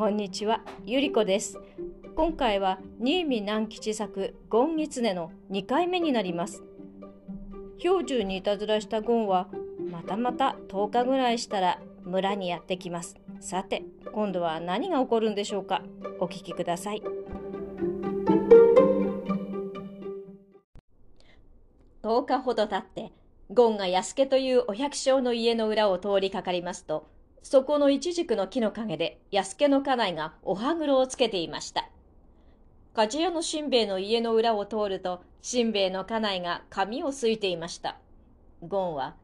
こんにちは、ゆりこです。今回は新見南吉作ゴンギツネの2回目になります。標準にいたずらしたゴンはまたまた10日ぐらいしたら村にやってきます。さて、今度は何が起こるんでしょうか？お聞きください。10日ほど経って、ゴンが安家というお百姓の家の裏を通りかかりますと、そこの一軸の木の陰で安家の家内がお歯黒をつけていました。鍛冶屋のしんべヱの家の裏を通ると、しんべヱの家内が髪をすいていました。ゴンは、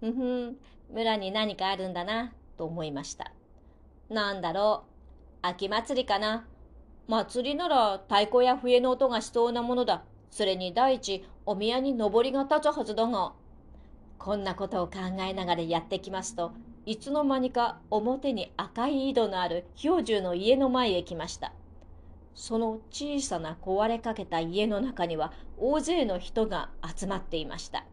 ふふん、村に何かあるんだな、と思いました。なんだろう、秋祭りかな。祭りなら太鼓や笛の音がしそうなものだ。それに第一、お宮に上りが立つはずだが。こんなことを考えながらやってきますと、いつの間にか表に赤い井戸のある標準の家の前へ来ました。その小さな壊れかけた家の中には大勢の人が集まっていました。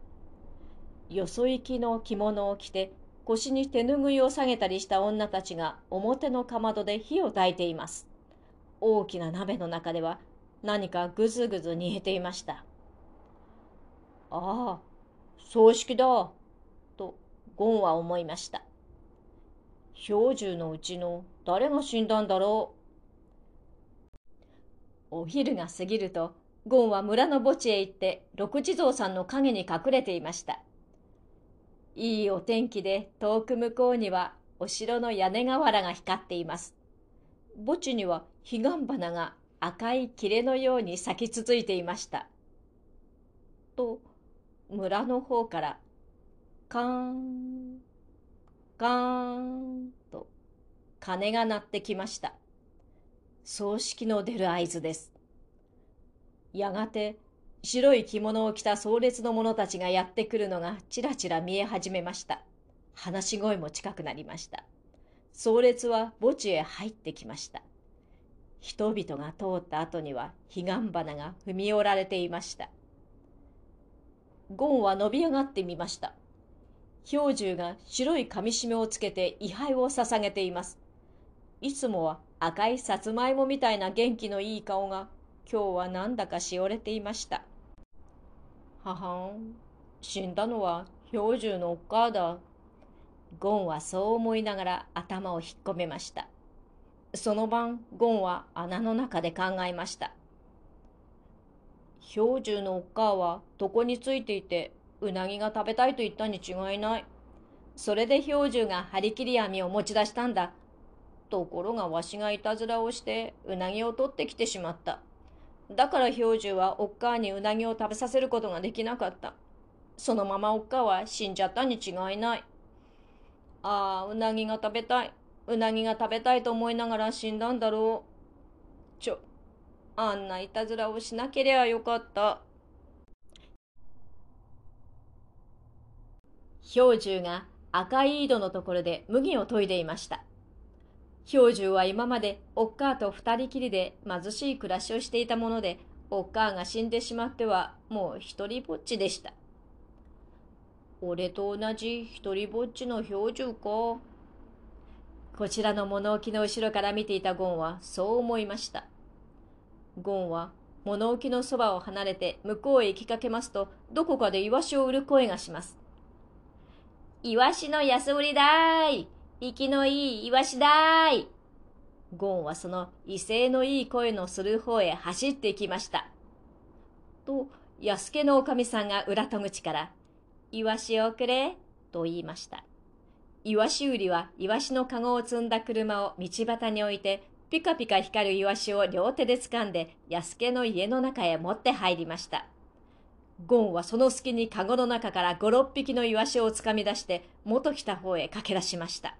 よそ行きの着物を着て腰に手ぬぐいを下げたりした女たちが表のかまどで火を焚いています。大きな鍋の中では何かぐずぐず煮えていました。ああ、葬式だ、とゴンは思いました。標準のうちの誰が死んだんだろう。お昼が過ぎると、ゴンは村の墓地へ行って六地蔵さんの影に隠れていました。いいお天気で遠く向こうにはお城の屋根瓦が光っています。墓地には彼岸花が赤い切れのように咲き続いていました。と、村の方から、カーン、カーン鐘が鳴ってきました。葬式の出る合図です。やがて白い着物を着た壮烈の者たちがやってくるのがちらちら見え始めました。話し声も近くなりました。壮烈は墓地へ入ってきました。人々が通った後には彼岸花が踏み折られていました。ゴンは伸び上がってみました。標準が白い紙締めをつけて位牌を捧げています。いつもは赤いさつまいもみたいな元気のいい顔が今日はなんだかしおれていました。ははん、死んだのは標準のおっかあだ。ゴンはそう思いながら頭を引っ込めました。その晩、ゴンは穴の中で考えました。標準のおっかあは床についていて、うなぎが食べたいと言ったに違いない。それで標準が張り切り網を持ち出したんだ。ところがわしがいたずらをしてうなぎを取ってきてしまった。だから標準はおっかあにうなぎを食べさせることができなかった。そのままおっかは死んじゃったに違いない。ああ、うなぎが食べたい。うなぎが食べたいと思いながら死んだんだろう。ちょ、あんないたずらをしなけりゃよかった。標準が赤い井戸のところで麦を研いでいました。標準は今までおっかあと二人きりで貧しい暮らしをしていたもので、おっかあが死んでしまってはもう一人ぼっちでした。俺と同じ一人ぼっちの標準か？こちらの物置の後ろから見ていたゴンはそう思いました。ゴンは物置のそばを離れて向こうへ行きかけますと、どこかでイワシを売る声がします。イワシの安売りだーい生きのいいイワシだーいゴンはその威勢のいい声のする方へ走っていきました。と、安家のおかみさんが裏戸口から、イワシをくれと言いました。イワシ売りはイワシのカゴを積んだ車を道端に置いて、ピカピカ光るイワシを両手で掴んで、安家の家の中へ持って入りました。ゴンはその隙にカゴの中から五六匹のイワシをつかみ出して、元来た方へ駆け出しました。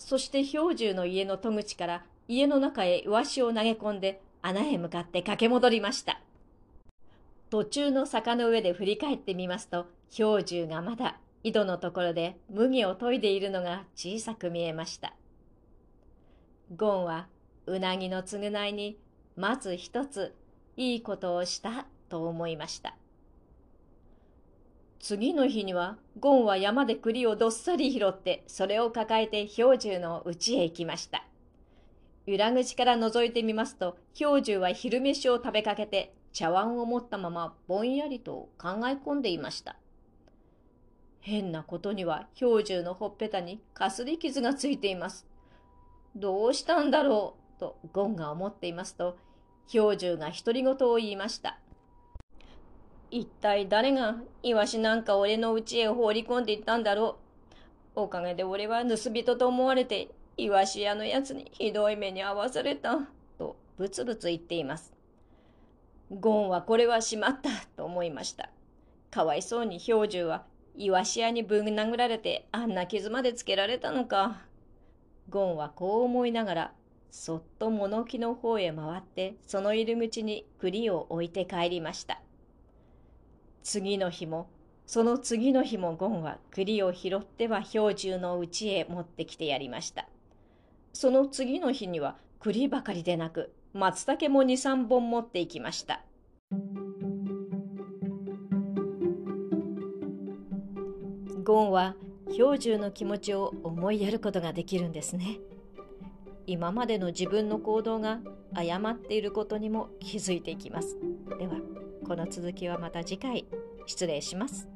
そして標準の家の戸口から家の中へイワシを投げ込んで穴へ向かって駆け戻りました。途中の坂の上で振り返ってみますと、標準がまだ井戸のところで麦を研いでいるのが小さく見えました。ゴンはうなぎの償いにまず一ついいことをしたと思いました。次の日にはゴンは山で栗をどっさり拾ってそれを抱えて標準の家へ行きました。裏口から覗いてみますと、氷柱は昼飯を食べかけて、茶碗を持ったままぼんやりと考え込んでいました。変なことには氷柱のほっぺたにかすり傷がついています。どうしたんだろうとゴンが思っていますと、氷柱が独り言を言いました。一体誰がイワシなんか俺の家へ放り込んでいったんだろう？おかげで俺は盗人と思われて、イワシ屋のやつにひどい目に遭わされた。とブツブツ言っています。ゴンはこれはしまったと思いました。かわいそうに氷柱はイワシ屋にぶん殴られてあんな傷までつけられたのか。ゴンはこう思いながら、そっと物置の方へ回ってその入り口に栗を置いて帰りました。次の日も、その次の日もゴンは栗を拾っては氷柱の家へ持ってきてやりました。その次の日には栗ばかりでなく、松茸も2、3本持っていきました。ゴンは氷柱の気持ちを思いやることができるんですね。今までの自分の行動が誤っていることにも気づいていきます。では、この続きはまた次回失礼します。